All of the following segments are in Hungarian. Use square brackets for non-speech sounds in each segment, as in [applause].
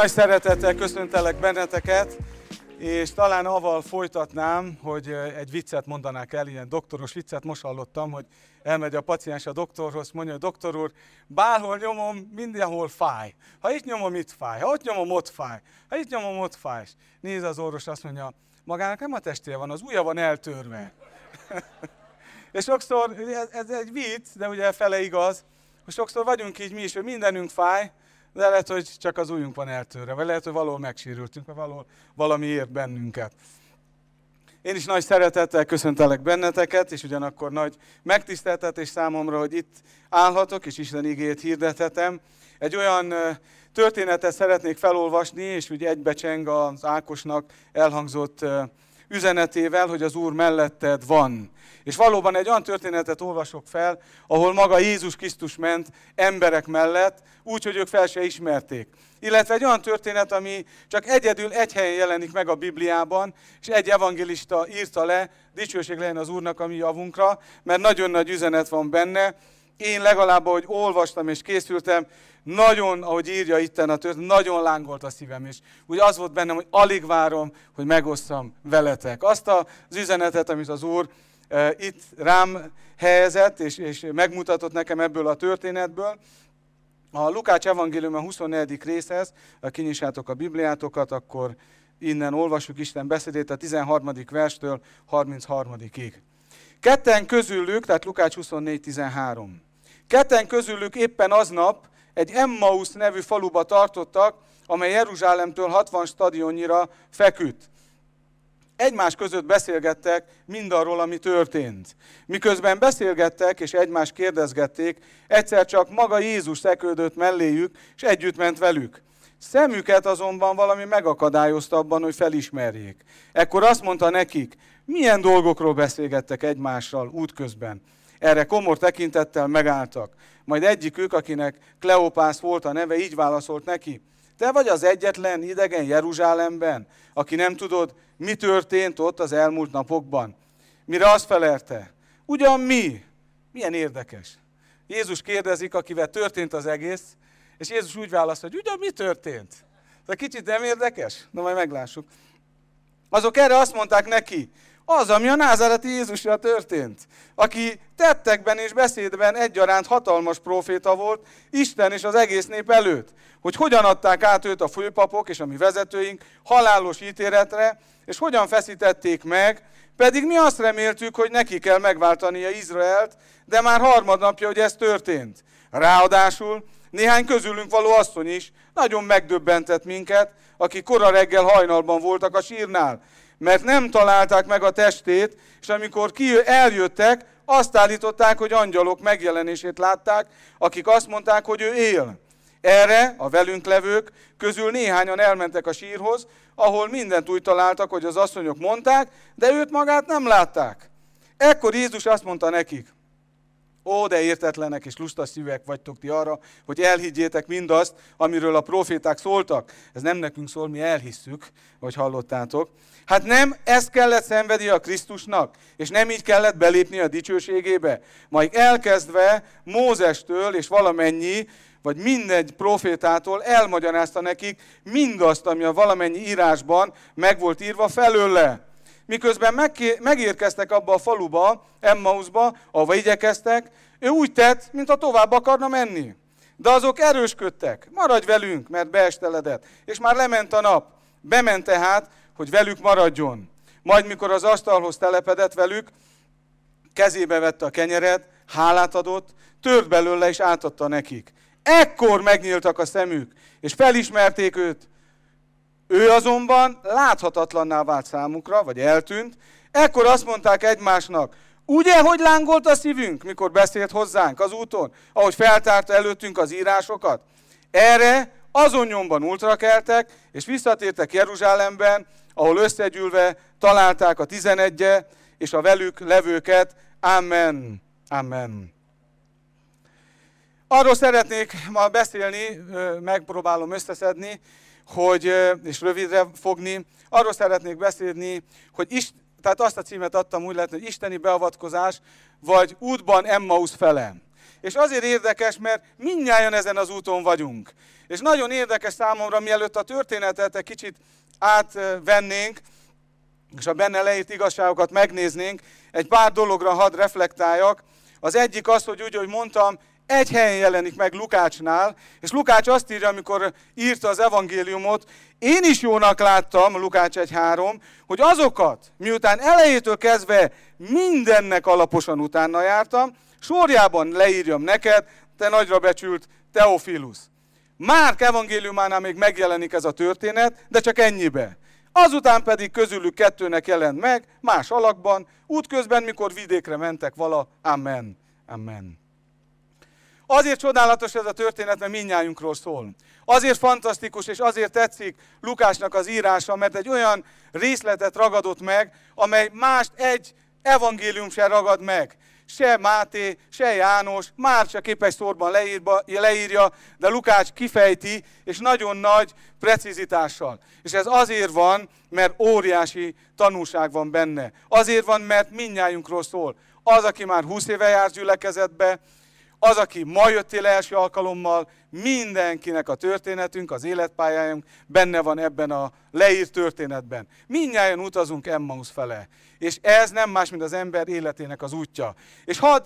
nagy szeretettel köszöntelek benneteket, és talán avval folytatnám, hogy egy viccet mondanák el, ilyen doktoros viccet. Most hallottam, hogy elmegy a paciens a doktorhoz, mondja, hogy doktor úr, bárhol nyomom, mindenhol fáj. Ha itt nyomom, itt fáj. Ha ott nyomom, ott fáj. Ha itt nyomom, ott fáj. Néz az orvos, azt mondja, magának nem a testére van, az ujja van eltörve. [laughs] és sokszor, ez, ez egy vicc, de ugye fele igaz, hogy sokszor vagyunk így mi is, hogy mindenünk fáj, de lehet, hogy csak az ujjunk van eltörve, vagy lehet, hogy valahol megsérültünk, vagy valahol valami ért bennünket. Én is nagy szeretettel köszöntelek benneteket, és ugyanakkor nagy megtiszteltetés számomra, hogy itt állhatok, és Isten igét hirdethetem. Egy olyan történetet szeretnék felolvasni, és ugye egybecseng az Ákosnak elhangzott üzenetével, hogy az Úr melletted van. És valóban egy olyan történetet olvasok fel, ahol maga Jézus Krisztus ment emberek mellett, úgy, hogy ők fel se ismerték. Illetve egy olyan történet, ami csak egyedül egy helyen jelenik meg a Bibliában, és egy evangelista írta le, dicsőség legyen az Úrnak a mi javunkra, mert nagyon nagy üzenet van benne. Én legalább, ahogy olvastam és készültem, nagyon, ahogy írja itten a történet, nagyon lángolt a szívem, és úgy az volt bennem, hogy alig várom, hogy megosszam veletek. Azt az üzenetet, amit az Úr e, itt rám helyezett, és, és megmutatott nekem ebből a történetből. A Lukács evangélium a 24. részhez, ha kinyissátok a Bibliátokat, akkor innen olvassuk Isten beszédét a 13. verstől 33-ig. Ketten közülük, tehát Lukács 24.13. Ketten közülük éppen aznap egy Emmaus nevű faluba tartottak, amely Jeruzsálemtől 60 stadionnyira feküdt. Egymás között beszélgettek mindarról, ami történt. Miközben beszélgettek és egymást kérdezgették, egyszer csak maga Jézus szekődött melléjük, és együtt ment velük. Szemüket azonban valami megakadályozta abban, hogy felismerjék. Ekkor azt mondta nekik, milyen dolgokról beszélgettek egymással útközben. Erre komor tekintettel megálltak. Majd egyikük, akinek Kleopász volt a neve, így válaszolt neki. Te vagy az egyetlen idegen Jeruzsálemben, aki nem tudod, mi történt ott az elmúlt napokban. Mire azt felelte? Ugyan mi? Milyen érdekes. Jézus kérdezik, akivel történt az egész, és Jézus úgy válaszol, hogy ugyan mi történt? Ez kicsit nem érdekes? Na majd meglássuk. Azok erre azt mondták neki, az, ami a názáreti Jézusra történt, aki tettekben és beszédben egyaránt hatalmas proféta volt, Isten és az egész nép előtt, hogy hogyan adták át őt a főpapok és a mi vezetőink halálos ítéletre, és hogyan feszítették meg, pedig mi azt reméltük, hogy neki kell megváltania Izraelt, de már harmadnapja, hogy ez történt. Ráadásul néhány közülünk való asszony is nagyon megdöbbentett minket, akik kora reggel hajnalban voltak a sírnál, mert nem találták meg a testét, és amikor ki eljöttek, azt állították, hogy angyalok megjelenését látták, akik azt mondták, hogy ő él. Erre a velünk levők közül néhányan elmentek a sírhoz, ahol mindent úgy találtak, hogy az asszonyok mondták, de őt magát nem látták. Ekkor Jézus azt mondta nekik, Ó, de értetlenek és lusta szívek vagytok ti arra, hogy elhiggyétek mindazt, amiről a proféták szóltak. Ez nem nekünk szól, mi elhisszük, vagy hallottátok. Hát nem ezt kellett szenvedni a Krisztusnak, és nem így kellett belépni a dicsőségébe. Majd elkezdve Mózestől és valamennyi, vagy mindegy profétától elmagyarázta nekik mindazt, ami a valamennyi írásban meg volt írva felőle miközben megérkeztek abba a faluba, Emmausba, ahova igyekeztek, ő úgy tett, mintha tovább akarna menni. De azok erősködtek, maradj velünk, mert beesteledett. És már lement a nap. Bement tehát, hogy velük maradjon. Majd mikor az asztalhoz telepedett velük, kezébe vette a kenyeret, hálát adott, tört belőle és átadta nekik. Ekkor megnyíltak a szemük, és felismerték őt, ő azonban láthatatlanná vált számukra, vagy eltűnt. Ekkor azt mondták egymásnak, ugye, hogy lángolt a szívünk, mikor beszélt hozzánk az úton, ahogy feltárta előttünk az írásokat? Erre azon nyomban ultrakeltek, és visszatértek Jeruzsálemben, ahol összegyűlve találták a tizenegye és a velük levőket. Amen. Amen. Arról szeretnék ma beszélni, megpróbálom összeszedni, hogy, és rövidre fogni, arról szeretnék beszélni, hogy is, tehát azt a címet adtam úgy lehet, hogy isteni beavatkozás, vagy útban Emmaus fele. És azért érdekes, mert mindnyájan ezen az úton vagyunk. És nagyon érdekes számomra, mielőtt a történetet egy kicsit átvennénk, és a benne leírt igazságokat megnéznénk, egy pár dologra hadd reflektáljak. Az egyik az, hogy úgy, hogy mondtam, egy helyen jelenik meg Lukácsnál, és Lukács azt írja, amikor írta az evangéliumot, én is jónak láttam, Lukács 1.3, hogy azokat, miután elejétől kezdve mindennek alaposan utána jártam, sorjában leírjam neked, te nagyra becsült Teofilus. Márk evangéliumánál még megjelenik ez a történet, de csak ennyibe. Azután pedig közülük kettőnek jelent meg, más alakban, útközben, mikor vidékre mentek vala. Amen. Amen. Azért csodálatos ez a történet, mert minnyájunkról szól. Azért fantasztikus, és azért tetszik Lukásnak az írása, mert egy olyan részletet ragadott meg, amely mást egy evangélium sem ragad meg. Se Máté, se János, már csak egy szorban leírba, leírja, de Lukács kifejti, és nagyon nagy precizitással. És ez azért van, mert óriási tanúság van benne. Azért van, mert minnyájunkról szól. Az, aki már 20 éve jár gyülekezetbe, az, aki ma jöttél első alkalommal, mindenkinek a történetünk, az életpályájunk benne van ebben a leírt történetben. Mindnyáján utazunk Emmaus fele. És ez nem más, mint az ember életének az útja. És hadd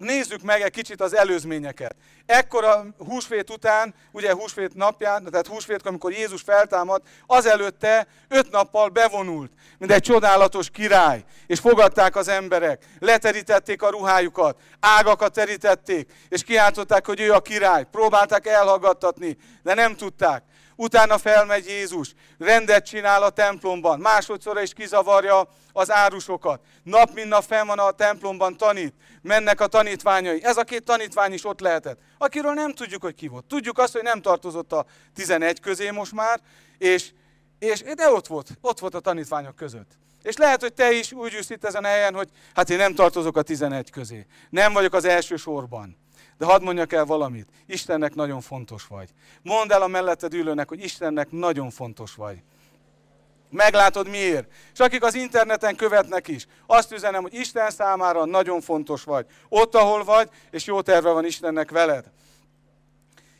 nézzük meg egy kicsit az előzményeket. Ekkor a húsvét után, ugye húsvét napján, tehát húsvét, amikor Jézus feltámad, azelőtte öt nappal bevonult, mint egy csodálatos király, és fogadták az emberek, leterítették a ruhájukat, ágakat terítették, és kiáltották, hogy ő a király. Próbálták elhallgattatni, de nem tudták. Utána felmegy Jézus, rendet csinál a templomban, másodszorra is kizavarja az árusokat. Nap mint nap fenn van a templomban, tanít. Mennek a tanítványai. Ez a két tanítvány is ott lehetett. Akiről nem tudjuk, hogy ki volt. Tudjuk azt, hogy nem tartozott a 11 közé most már, és, és de ott volt, ott volt a tanítványok között. És lehet, hogy te is úgy ülsz itt ezen a helyen, hogy hát én nem tartozok a 11 közé. Nem vagyok az első sorban. De hadd mondjak el valamit. Istennek nagyon fontos vagy. Mondd el a melletted ülőnek, hogy Istennek nagyon fontos vagy. Meglátod miért. És akik az interneten követnek is, azt üzenem, hogy Isten számára nagyon fontos vagy. Ott, ahol vagy, és jó terve van Istennek veled.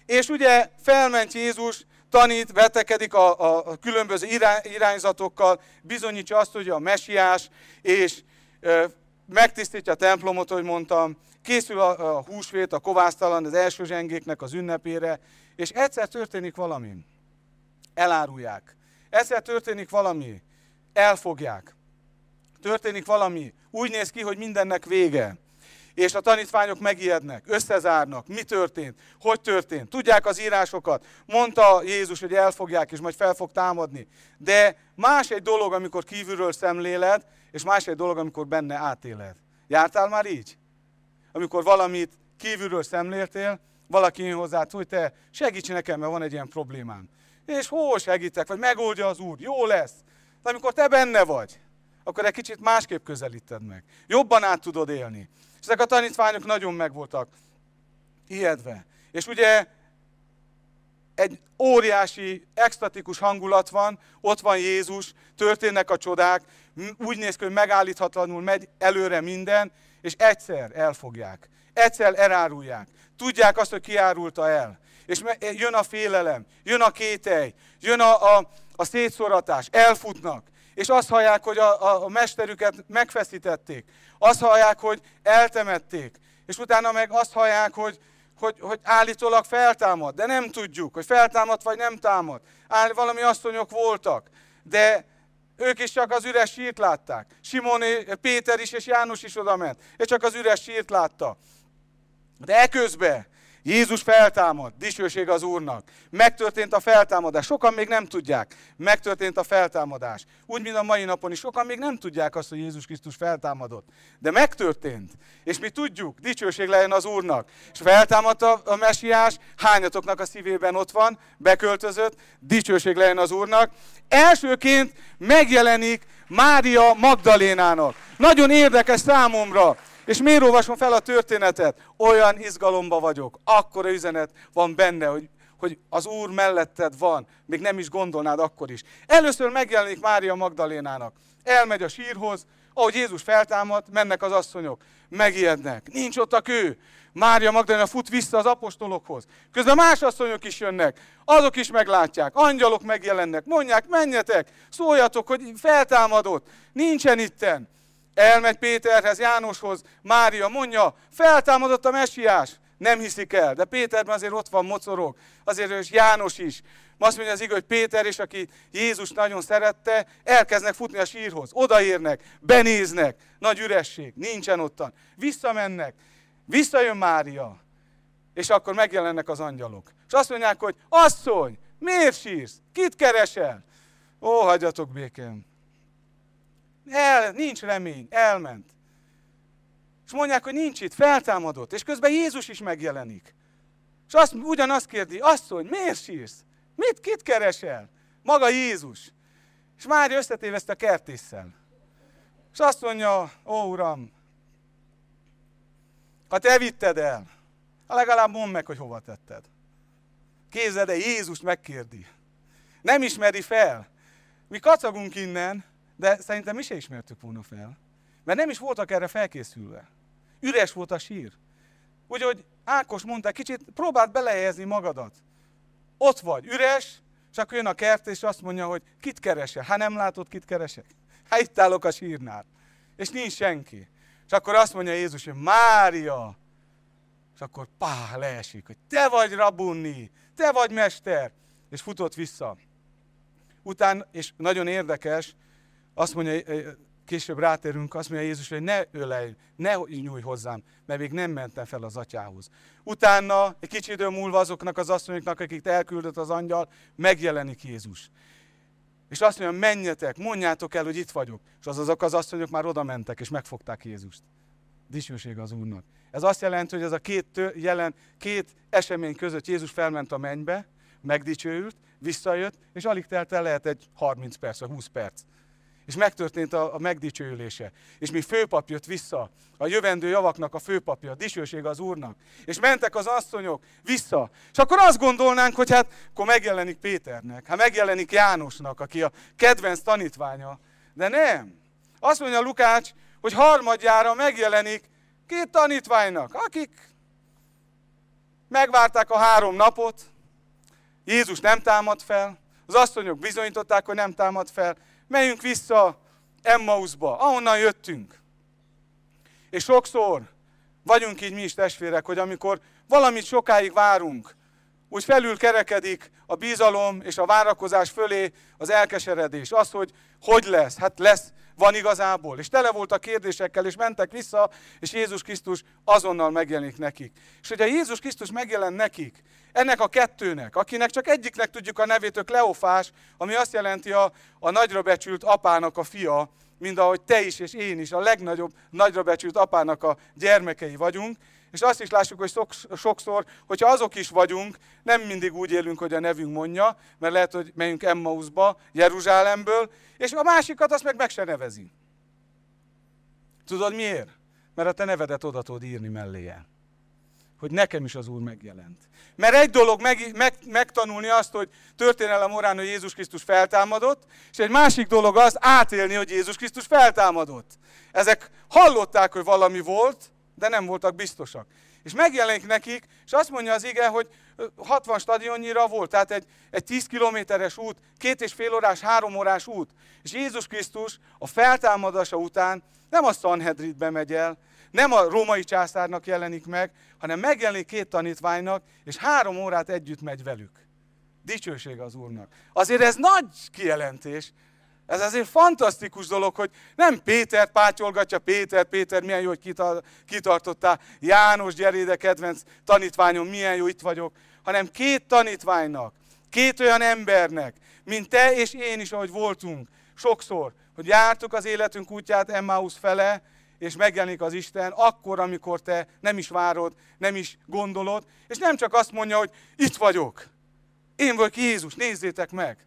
És ugye felment Jézus, tanít, vetekedik a, a, különböző irányzatokkal, bizonyítja azt, hogy a mesiás, és ö, megtisztítja a templomot, hogy mondtam, készül a, a húsvét, a kovásztalan, az első zsengéknek az ünnepére, és egyszer történik valami. Elárulják. Egyszer történik valami. Elfogják. Történik valami. Úgy néz ki, hogy mindennek vége. És a tanítványok megijednek, összezárnak. Mi történt? Hogy történt? Tudják az írásokat. Mondta Jézus, hogy elfogják, és majd fel fog támadni. De más egy dolog, amikor kívülről szemléled, és más egy dolog, amikor benne átéled. Jártál már így? amikor valamit kívülről szemléltél, valaki jön hozzá, hogy te segíts nekem, mert van egy ilyen problémám. És hol segítek, vagy megoldja az Úr, jó lesz. De amikor te benne vagy, akkor egy kicsit másképp közelíted meg. Jobban át tudod élni. És ezek a tanítványok nagyon meg voltak ijedve. És ugye egy óriási, extatikus hangulat van, ott van Jézus, történnek a csodák, úgy néz ki, hogy megállíthatatlanul megy előre minden, és egyszer elfogják, egyszer elárulják. Tudják azt, hogy kiárulta el. És jön a félelem, jön a kételj, jön a, a, a szétszoratás, elfutnak. És azt hallják, hogy a, a, a mesterüket megfeszítették. Azt hallják, hogy eltemették. És utána meg azt hallják, hogy, hogy, hogy állítólag feltámad. De nem tudjuk, hogy feltámad vagy nem támad. Áll, valami asszonyok voltak. De ők is csak az üres sírt látták. Simon, Péter is és János is oda ment. És csak az üres sírt látta. De eközben Jézus feltámad, dicsőség az Úrnak. Megtörtént a feltámadás. Sokan még nem tudják. Megtörtént a feltámadás. Úgy, mint a mai napon is. Sokan még nem tudják azt, hogy Jézus Krisztus feltámadott. De megtörtént. És mi tudjuk, dicsőség legyen az Úrnak. És feltámadt a, a mesiás, hányatoknak a szívében ott van, beköltözött, dicsőség legyen az Úrnak. Elsőként megjelenik Mária Magdalénának. Nagyon érdekes számomra. És miért olvasom fel a történetet? Olyan izgalomba vagyok. Akkora üzenet van benne, hogy, hogy az Úr melletted van. Még nem is gondolnád akkor is. Először megjelenik Mária Magdalénának. Elmegy a sírhoz, Ahogy Jézus feltámad, mennek az asszonyok, megijednek, nincs ott a kő. Mária Magdalena fut vissza az apostolokhoz. Közben más asszonyok is jönnek, azok is meglátják, angyalok megjelennek, mondják, menjetek, szóljatok, hogy feltámadott, nincsen itten. Elmegy Péterhez, Jánoshoz, Mária mondja, feltámadott a messiás. Nem hiszik el, de Péterben azért ott van mocorog, azért és János is. Azt mondja az igaz, hogy Péter és aki Jézus nagyon szerette, elkezdnek futni a sírhoz. Odaérnek, benéznek, nagy üresség, nincsen ottan. Visszamennek, visszajön Mária, és akkor megjelennek az angyalok. És azt mondják, hogy asszony, miért sírsz? Kit keresel? Ó, hagyjatok békén. El, nincs remény, elment. És mondják, hogy nincs itt, feltámadott. És közben Jézus is megjelenik. És azt, ugyanazt kérdi, asszony, miért sírsz? Mit, kit keresel? Maga Jézus. És már összetéveszte a kertésszel. És azt mondja, ó Uram, ha te vitted el, legalább mondd meg, hogy hova tetted. Képzeld de Jézus megkérdi. Nem ismeri fel. Mi kacagunk innen, de szerintem mi se ismertük volna fel. Mert nem is voltak erre felkészülve. Üres volt a sír. Úgyhogy Ákos mondta, kicsit próbáld belehelyezni magadat. Ott vagy, üres, és akkor jön a kert, és azt mondja, hogy kit keresel? Hát nem látod, kit keresek? Hát itt állok a sírnál. És nincs senki. És akkor azt mondja Jézus, hogy Mária. És akkor pá, leesik, hogy te vagy rabunni, te vagy mester. És futott vissza. Után, és nagyon érdekes, azt mondja később rátérünk, azt mondja Jézus, hogy ne ölej, ne nyújj hozzám, mert még nem mentem fel az atyához. Utána, egy kicsi idő múlva azoknak az asszonyoknak, akik elküldött az angyal, megjelenik Jézus. És azt mondja, menjetek, mondjátok el, hogy itt vagyok. És az azok az asszonyok már oda mentek, és megfogták Jézust. Dicsőség az Úrnak. Ez azt jelenti, hogy ez a két, tő, jelen, két esemény között Jézus felment a mennybe, megdicsőült, visszajött, és alig telt el lehet egy 30 perc, vagy 20 perc és megtörtént a, a megdicsőülése. És mi főpap jött vissza, a jövendő javaknak a főpapja, a dicsőség az Úrnak. És mentek az asszonyok vissza. És akkor azt gondolnánk, hogy hát akkor megjelenik Péternek, hát megjelenik Jánosnak, aki a kedvenc tanítványa. De nem. Azt mondja Lukács, hogy harmadjára megjelenik két tanítványnak, akik megvárták a három napot, Jézus nem támad fel, az asszonyok bizonyították, hogy nem támad fel, menjünk vissza Emmausba, ahonnan jöttünk. És sokszor vagyunk így mi is testvérek, hogy amikor valamit sokáig várunk, úgy felül kerekedik a bizalom és a várakozás fölé az elkeseredés. Az, hogy hogy lesz? Hát lesz, van igazából. És tele volt a kérdésekkel, és mentek vissza, és Jézus Krisztus azonnal megjelenik nekik. És hogyha Jézus Krisztus megjelen nekik, ennek a kettőnek, akinek csak egyiknek tudjuk a nevét, ő Kleofás, ami azt jelenti a, a nagyra becsült apának a fia, mint ahogy te is és én is a legnagyobb nagyra becsült apának a gyermekei vagyunk, és azt is lássuk, hogy sokszor, hogyha azok is vagyunk, nem mindig úgy élünk, hogy a nevünk mondja, mert lehet, hogy megyünk Emmausba, Jeruzsálemből, és a másikat azt meg meg se nevezi. Tudod miért? Mert a te nevedet oda tudod írni melléje. Hogy nekem is az Úr megjelent. Mert egy dolog meg, meg, megtanulni azt, hogy történelem orán, hogy Jézus Krisztus feltámadott, és egy másik dolog az átélni, hogy Jézus Krisztus feltámadott. Ezek hallották, hogy valami volt, de nem voltak biztosak. És megjelenik nekik, és azt mondja az ige, hogy 60 stadionnyira volt, tehát egy, egy 10 kilométeres út, két és fél órás, három órás út. És Jézus Krisztus a feltámadása után nem a Sanhedritbe megy el, nem a római császárnak jelenik meg, hanem megjelenik két tanítványnak, és három órát együtt megy velük. Dicsőség az Úrnak. Azért ez nagy kijelentés, ez azért fantasztikus dolog, hogy nem Péter pátyolgatja, Péter, Péter, milyen jó, hogy kitartottál, János, gyere ide, kedvenc tanítványom, milyen jó, itt vagyok, hanem két tanítványnak, két olyan embernek, mint te és én is, ahogy voltunk sokszor, hogy jártuk az életünk útját Emmaus fele, és megjelenik az Isten akkor, amikor te nem is várod, nem is gondolod, és nem csak azt mondja, hogy itt vagyok, én vagyok Jézus, nézzétek meg,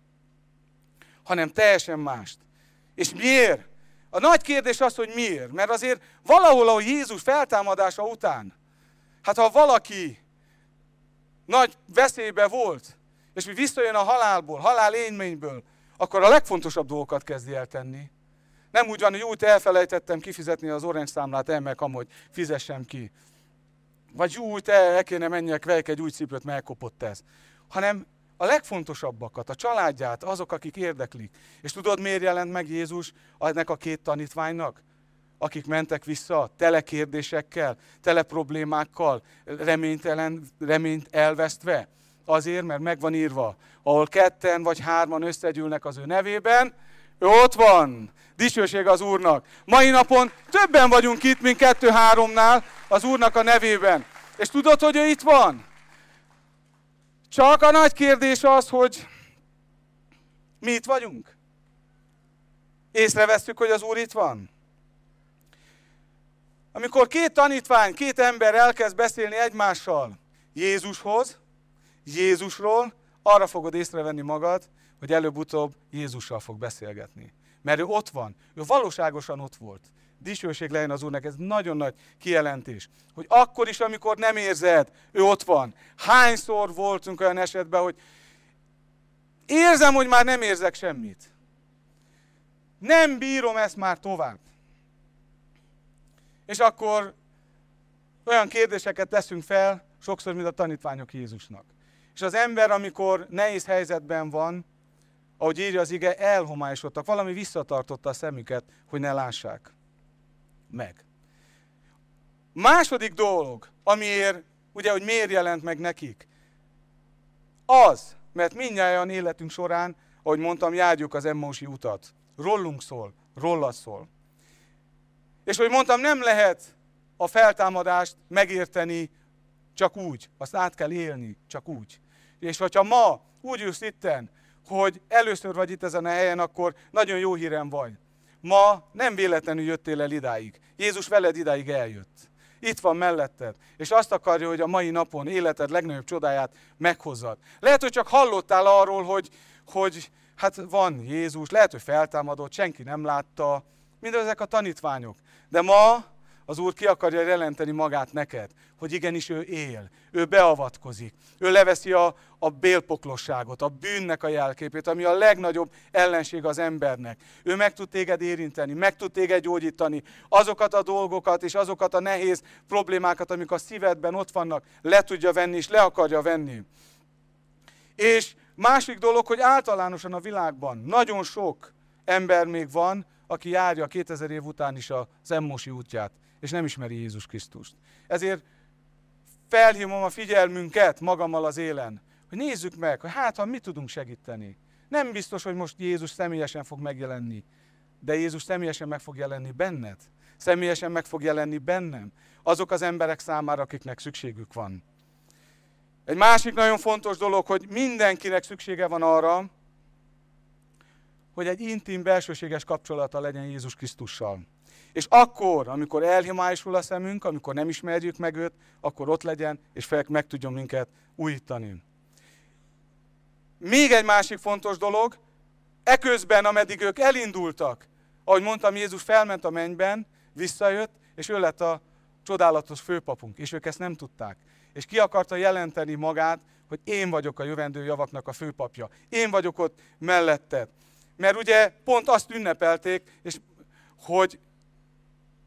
hanem teljesen mást. És miért? A nagy kérdés az, hogy miért. Mert azért valahol, ahol Jézus feltámadása után, hát ha valaki nagy veszélybe volt, és mi visszajön a halálból, halál élményből, akkor a legfontosabb dolgokat kezdi el tenni. Nem úgy van, hogy úgy elfelejtettem kifizetni az orange számlát, elmek hogy fizessem ki. Vagy úgy, el kéne menjek, vegyek egy új cipőt, mert elkopott ez. Hanem a legfontosabbakat, a családját, azok, akik érdeklik. És tudod, miért jelent meg Jézus ennek a két tanítványnak? Akik mentek vissza tele kérdésekkel, tele problémákkal, reménytelen, reményt elvesztve. Azért, mert meg van írva, ahol ketten vagy hárman összegyűlnek az ő nevében, ő ott van. Dicsőség az Úrnak. Mai napon többen vagyunk itt, mint kettő-háromnál az Úrnak a nevében. És tudod, hogy ő itt van? Csak a nagy kérdés az, hogy mi itt vagyunk. Észrevesztük, hogy az Úr itt van. Amikor két tanítvány, két ember elkezd beszélni egymással Jézushoz, Jézusról, arra fogod észrevenni magad, hogy előbb-utóbb Jézussal fog beszélgetni. Mert ő ott van, ő valóságosan ott volt. Dicsőség legyen az Úrnak, ez nagyon nagy kijelentés. Hogy akkor is, amikor nem érzed, ő ott van. Hányszor voltunk olyan esetben, hogy érzem, hogy már nem érzek semmit. Nem bírom ezt már tovább. És akkor olyan kérdéseket teszünk fel, sokszor, mint a tanítványok Jézusnak. És az ember, amikor nehéz helyzetben van, ahogy írja az ige, elhomályosodtak, valami visszatartotta a szemüket, hogy ne lássák meg. Második dolog, amiért, ugye, hogy miért jelent meg nekik, az, mert mindnyáján életünk során, ahogy mondtam, járjuk az emmósi utat. Rollunk szól, rólad szól. És hogy mondtam, nem lehet a feltámadást megérteni csak úgy, azt át kell élni csak úgy. És hogyha ma úgy ülsz itten, hogy először vagy itt ezen a helyen, akkor nagyon jó hírem vagy. Ma nem véletlenül jöttél el idáig. Jézus veled idáig eljött. Itt van melletted, és azt akarja, hogy a mai napon életed legnagyobb csodáját meghozzad. Lehet, hogy csak hallottál arról, hogy, hogy hát van Jézus, lehet, hogy feltámadott, senki nem látta, mindezek a tanítványok. De ma az Úr ki akarja jelenteni magát neked, hogy igenis ő él, ő beavatkozik, ő leveszi a, a bélpoklosságot, a bűnnek a jelképét, ami a legnagyobb ellenség az embernek. Ő meg tud téged érinteni, meg tud téged gyógyítani, azokat a dolgokat és azokat a nehéz problémákat, amik a szívedben ott vannak, le tudja venni és le akarja venni. És másik dolog, hogy általánosan a világban nagyon sok ember még van, aki járja 2000 év után is az Emmosi útját és nem ismeri Jézus Krisztust. Ezért felhívom a figyelmünket magammal az élen, hogy nézzük meg, hogy hát, ha mi tudunk segíteni. Nem biztos, hogy most Jézus személyesen fog megjelenni, de Jézus személyesen meg fog jelenni benned. Személyesen meg fog jelenni bennem. Azok az emberek számára, akiknek szükségük van. Egy másik nagyon fontos dolog, hogy mindenkinek szüksége van arra, hogy egy intim, belsőséges kapcsolata legyen Jézus Krisztussal. És akkor, amikor elhimályosul a szemünk, amikor nem ismerjük meg őt, akkor ott legyen, és fel, meg tudjon minket újítani. Még egy másik fontos dolog, eközben, ameddig ők elindultak, ahogy mondtam, Jézus felment a mennyben, visszajött, és ő lett a csodálatos főpapunk, és ők ezt nem tudták. És ki akarta jelenteni magát, hogy én vagyok a jövendő javaknak a főpapja. Én vagyok ott mellette. Mert ugye pont azt ünnepelték, és hogy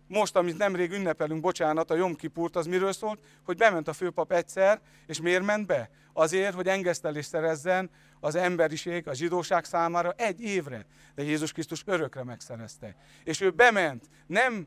most, amit nemrég ünnepelünk, bocsánat, a Jom Kipurt, az miről szólt? Hogy bement a főpap egyszer, és miért ment be? Azért, hogy engesztelést szerezzen az emberiség, a zsidóság számára egy évre. De Jézus Krisztus örökre megszerezte. És ő bement, nem,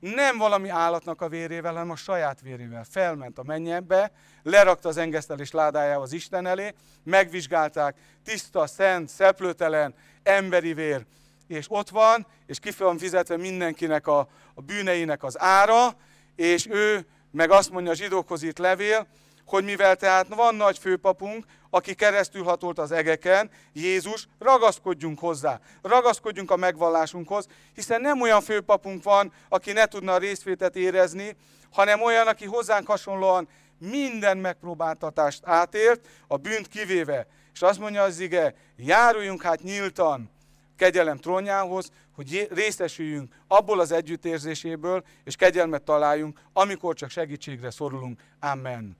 nem valami állatnak a vérével, hanem a saját vérével. Felment a mennyebe, lerakta az engesztelés az Isten elé, megvizsgálták, tiszta, szent, szeplőtelen, emberi vér, és ott van, és ki van fizetve mindenkinek a, a bűneinek az ára, és ő meg azt mondja a zsidókhoz itt levél, hogy mivel tehát van nagy főpapunk, aki keresztül hatolt az egeken, Jézus, ragaszkodjunk hozzá, ragaszkodjunk a megvallásunkhoz, hiszen nem olyan főpapunk van, aki ne tudna a részvétet érezni, hanem olyan, aki hozzánk hasonlóan minden megpróbáltatást átélt, a bűnt kivéve. És azt mondja az ige, járuljunk hát nyíltan kegyelem trónjához, hogy részesüljünk abból az együttérzéséből, és kegyelmet találjunk, amikor csak segítségre szorulunk. Amen.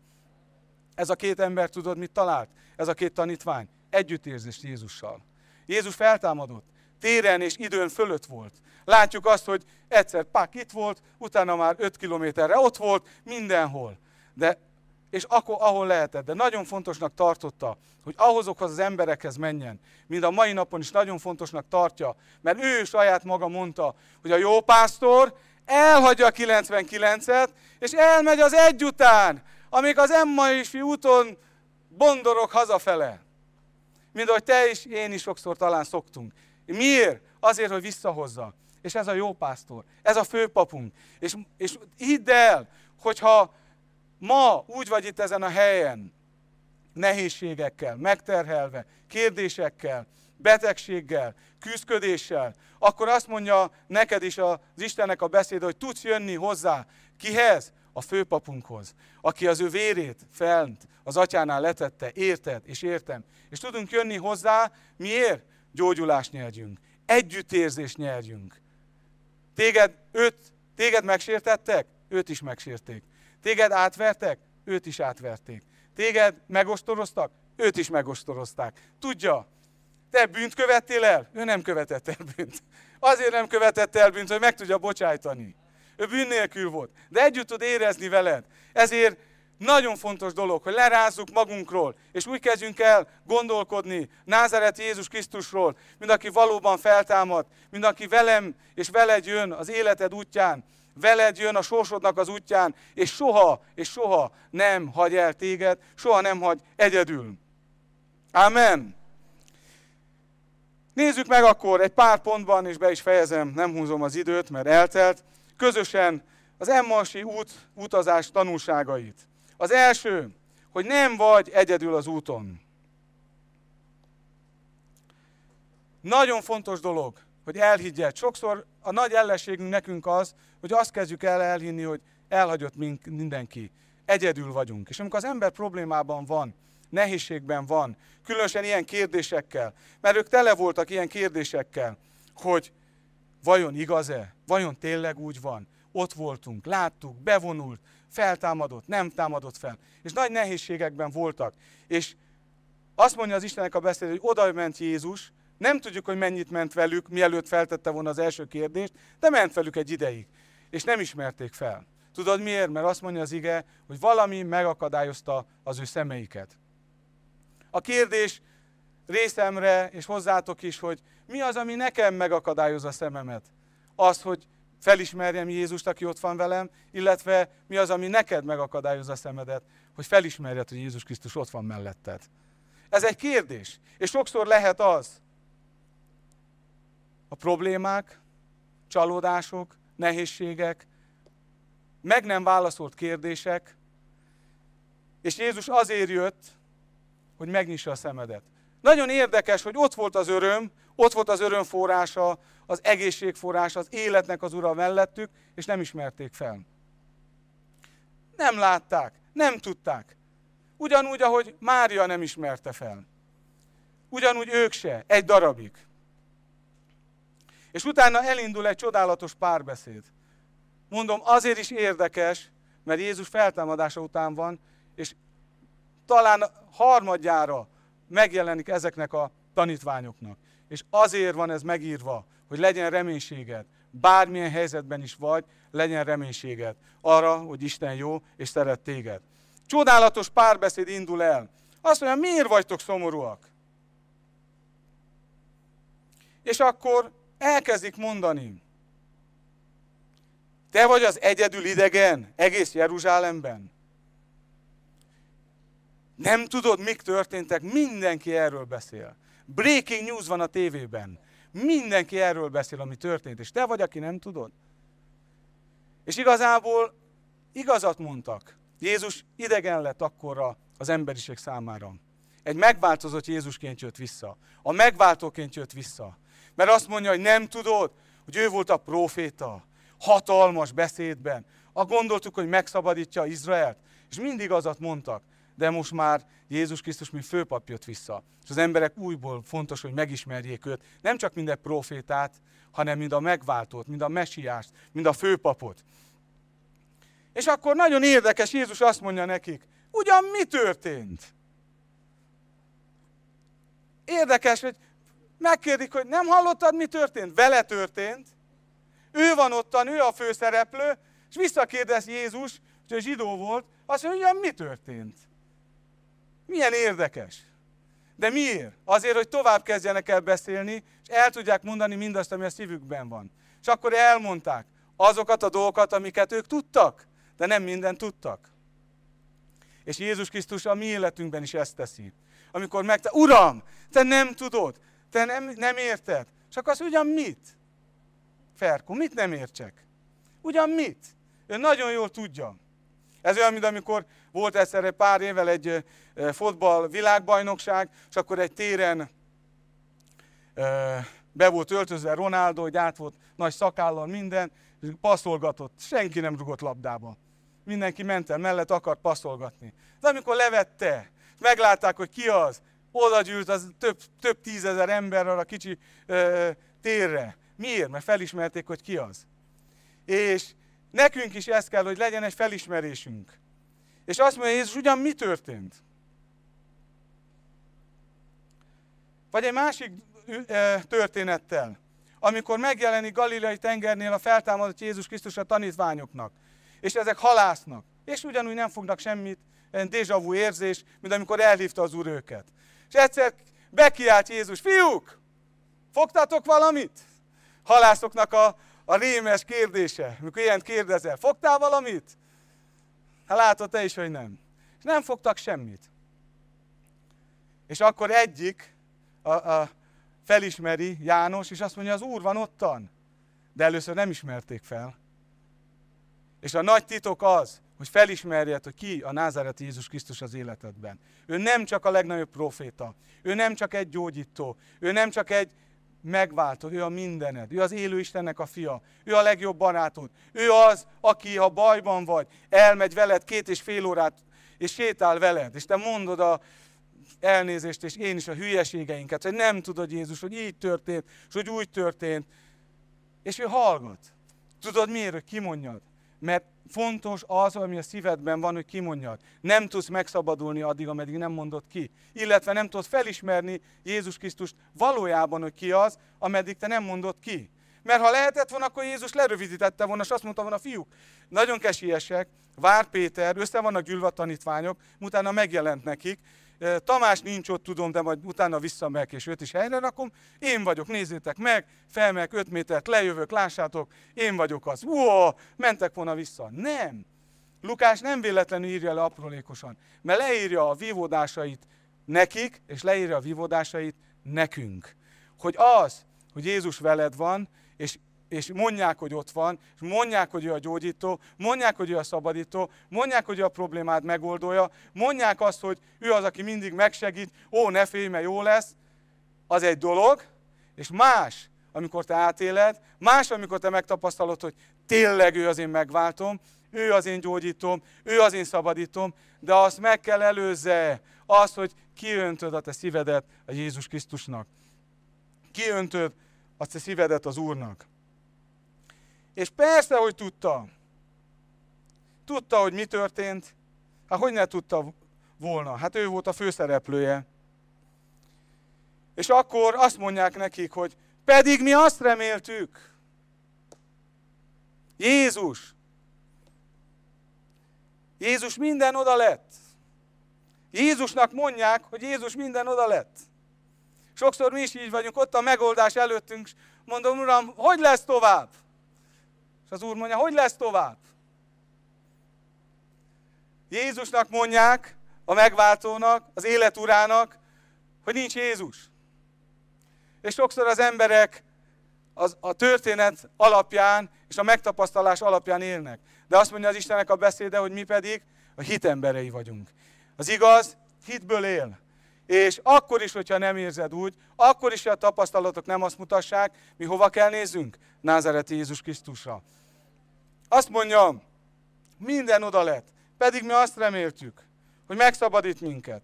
Ez a két ember tudod, mit talált? Ez a két tanítvány együttérzést Jézussal. Jézus feltámadott. téren és időn fölött volt. Látjuk azt, hogy egyszer Pák itt volt, utána már 5 kilométerre ott volt, mindenhol. De, és akkor, ahol lehetett. De nagyon fontosnak tartotta, hogy ahhozokhoz az emberekhez menjen. Mind a mai napon is nagyon fontosnak tartja, mert ő saját maga mondta, hogy a jó pásztor elhagyja a 99-et, és elmegy az egy után, amíg az Emmaus úton bondorok hazafele. Mint ahogy te is, én is sokszor talán szoktunk. Miért? Azért, hogy visszahozza. És ez a jó pásztor, ez a főpapunk. És, és hidd el, hogyha ma úgy vagy itt ezen a helyen, nehézségekkel, megterhelve, kérdésekkel, betegséggel, küzdködéssel, akkor azt mondja neked is az Istennek a beszéd, hogy tudsz jönni hozzá. Kihez? A főpapunkhoz, aki az ő vérét fent az atyánál letette, érted és értem. És tudunk jönni hozzá, miért? Gyógyulást nyerjünk, együttérzést nyerjünk. Téged, őt, téged megsértettek? Őt is megsérték. Téged átvertek? Őt is átverték. Téged megostoroztak? Őt is megostorozták. Tudja, te bűnt követtél el? Ő nem követett el bűnt. Azért nem követett el bűnt, hogy meg tudja bocsájtani. Ő bűn nélkül volt. De együtt tud érezni veled. Ezért nagyon fontos dolog, hogy lerázzuk magunkról, és úgy kezdjünk el gondolkodni Názáreti Jézus Krisztusról, mint aki valóban feltámad, mint aki velem és veled jön az életed útján, veled jön a sorsodnak az útján, és soha, és soha nem hagy el téged, soha nem hagy egyedül. Amen. Nézzük meg akkor egy pár pontban, és be is fejezem, nem húzom az időt, mert eltelt, közösen az Emmasi út, utazás tanulságait. Az első, hogy nem vagy egyedül az úton. Nagyon fontos dolog, hogy elhiggyed. Sokszor a nagy ellenségünk nekünk az, hogy azt kezdjük el elhinni, hogy elhagyott mindenki. Egyedül vagyunk. És amikor az ember problémában van, nehézségben van, különösen ilyen kérdésekkel, mert ők tele voltak ilyen kérdésekkel, hogy vajon igaz-e? Vajon tényleg úgy van? Ott voltunk, láttuk, bevonult, feltámadott, nem támadott fel. És nagy nehézségekben voltak. És azt mondja az Istenek a beszéd, hogy oda ment Jézus, nem tudjuk, hogy mennyit ment velük, mielőtt feltette volna az első kérdést, de ment velük egy ideig. És nem ismerték fel. Tudod miért? Mert azt mondja az ige, hogy valami megakadályozta az ő szemeiket. A kérdés részemre, és hozzátok is, hogy mi az, ami nekem megakadályoz a szememet? Az, hogy felismerjem Jézust, aki ott van velem, illetve mi az, ami neked megakadályoz a szemedet, hogy felismerjed, hogy Jézus Krisztus ott van melletted. Ez egy kérdés. És sokszor lehet az, a problémák, csalódások, nehézségek, meg nem válaszolt kérdések, és Jézus azért jött, hogy megnyissa a szemedet. Nagyon érdekes, hogy ott volt az öröm, ott volt az öröm forrása, az egészség forrása, az életnek az ura mellettük, és nem ismerték fel. Nem látták, nem tudták. Ugyanúgy, ahogy Mária nem ismerte fel. Ugyanúgy ők se, egy darabig. És utána elindul egy csodálatos párbeszéd. Mondom, azért is érdekes, mert Jézus feltámadása után van, és talán harmadjára megjelenik ezeknek a tanítványoknak. És azért van ez megírva, hogy legyen reménységed. Bármilyen helyzetben is vagy, legyen reménységed arra, hogy Isten jó és szeret téged. Csodálatos párbeszéd indul el. Azt mondja, miért vagytok szomorúak? És akkor elkezdik mondani, te vagy az egyedül idegen egész Jeruzsálemben. Nem tudod, mik történtek, mindenki erről beszél. Breaking news van a tévében. Mindenki erről beszél, ami történt, és te vagy, aki nem tudod. És igazából igazat mondtak. Jézus idegen lett akkorra az emberiség számára. Egy megváltozott Jézusként jött vissza. A megváltóként jött vissza. Mert azt mondja, hogy nem tudod, hogy ő volt a proféta, hatalmas beszédben. A gondoltuk, hogy megszabadítja Izraelt. És mindig azat mondtak de most már Jézus Krisztus, mint főpap jött vissza. És az emberek újból fontos, hogy megismerjék őt, nem csak minden profétát, hanem mind a megváltót, mind a mesiást, mind a főpapot. És akkor nagyon érdekes, Jézus azt mondja nekik, ugyan mi történt? Érdekes, hogy Megkérdik, hogy nem hallottad, mi történt? Vele történt. Ő van ottan, ő a főszereplő, és visszakérdez Jézus, hogy zsidó volt, azt mondja, hogy mi történt? Milyen érdekes. De miért? Azért, hogy tovább kezdjenek el beszélni, és el tudják mondani mindazt, ami a szívükben van. És akkor elmondták azokat a dolgokat, amiket ők tudtak, de nem mindent tudtak. És Jézus Krisztus a mi életünkben is ezt teszi. Amikor megte, Uram, te nem tudod, te nem, nem érted. Csak az ugyan mit? Ferko, mit nem értsek? Ugyan mit? Ő nagyon jól tudja. Ez olyan, mint amikor volt egyszerre pár évvel egy fotball világbajnokság, és akkor egy téren be volt öltözve Ronaldo, hogy át volt nagy szakállal minden, passzolgatott, senki nem rugott labdába. Mindenki ment el mellett, akart passzolgatni. De amikor levette, meglátták, hogy ki az, oda gyűlt az több, több tízezer ember arra kicsi ö, térre. Miért? Mert felismerték, hogy ki az. És nekünk is ez kell, hogy legyen egy felismerésünk. És azt mondja Jézus, ugyan mi történt? Vagy egy másik történettel, amikor megjelenik Galileai tengernél a feltámadott Jézus Krisztus a tanítványoknak, és ezek halásznak, és ugyanúgy nem fognak semmit, vu érzés, mint amikor elhívta az Úr őket. És egyszer bekiált Jézus, fiúk, fogtatok valamit? Halászoknak a, a rémes kérdése, amikor ilyen kérdezel, fogtál valamit? Hát látod te is, hogy nem. És nem fogtak semmit. És akkor egyik a, a felismeri János, és azt mondja, az Úr van ottan. De először nem ismerték fel. És a nagy titok az, hogy felismerjed, hogy ki a názáreti Jézus Krisztus az életedben. Ő nem csak a legnagyobb proféta, ő nem csak egy gyógyító, ő nem csak egy megváltó, ő a mindened, ő az élő Istennek a fia, ő a legjobb barátod, ő az, aki ha bajban vagy, elmegy veled két és fél órát, és sétál veled, és te mondod a elnézést, és én is a hülyeségeinket, hogy nem tudod Jézus, hogy így történt, és hogy úgy történt, és ő hallgat. Tudod miért, hogy kimondjad? Mert fontos az, ami a szívedben van, hogy kimondjad. Nem tudsz megszabadulni addig, ameddig nem mondod ki. Illetve nem tudod felismerni Jézus Krisztust valójában, hogy ki az, ameddig te nem mondod ki. Mert ha lehetett volna, akkor Jézus lerövidítette volna, és azt mondta volna, fiúk, nagyon kesiesek, Vár Péter, össze vannak gyűlve tanítványok, utána megjelent nekik, Tamás nincs ott, tudom, de majd utána visszamegyek, és őt is helyre rakom. Én vagyok, nézzétek meg, felmegyek 5 métert, lejövök, lássátok, én vagyok az. Uó, mentek volna vissza. Nem. Lukás nem véletlenül írja le aprólékosan, mert leírja a vívódásait nekik, és leírja a vívódásait nekünk. Hogy az, hogy Jézus veled van, és mondják, hogy ott van, és mondják, hogy ő a gyógyító, mondják, hogy ő a szabadító, mondják, hogy ő a problémád megoldója, mondják azt, hogy ő az, aki mindig megsegít, ó, ne félj, mert jó lesz, az egy dolog, és más, amikor te átéled, más, amikor te megtapasztalod, hogy tényleg ő az én megváltom, ő az én gyógyítom, ő az én szabadítom, de azt meg kell előzze, az, hogy kiöntöd a te szívedet a Jézus Krisztusnak. Kiöntöd a te szívedet az Úrnak. És persze, hogy tudta. Tudta, hogy mi történt. Hát hogy ne tudta volna? Hát ő volt a főszereplője. És akkor azt mondják nekik, hogy pedig mi azt reméltük. Jézus. Jézus minden oda lett. Jézusnak mondják, hogy Jézus minden oda lett. Sokszor mi is így vagyunk, ott a megoldás előttünk, mondom, Uram, hogy lesz tovább? És az Úr mondja, hogy lesz tovább? Jézusnak mondják, a megváltónak, az életurának, hogy nincs Jézus. És sokszor az emberek az, a történet alapján és a megtapasztalás alapján élnek. De azt mondja az Istennek a beszéde, hogy mi pedig a hit emberei vagyunk. Az igaz, hitből él. És akkor is, hogyha nem érzed úgy, akkor is, hogy a tapasztalatok nem azt mutassák, mi hova kell nézzünk? Názareti Jézus Krisztusra. Azt mondja, minden oda lett. Pedig mi azt reméltük, hogy megszabadít minket.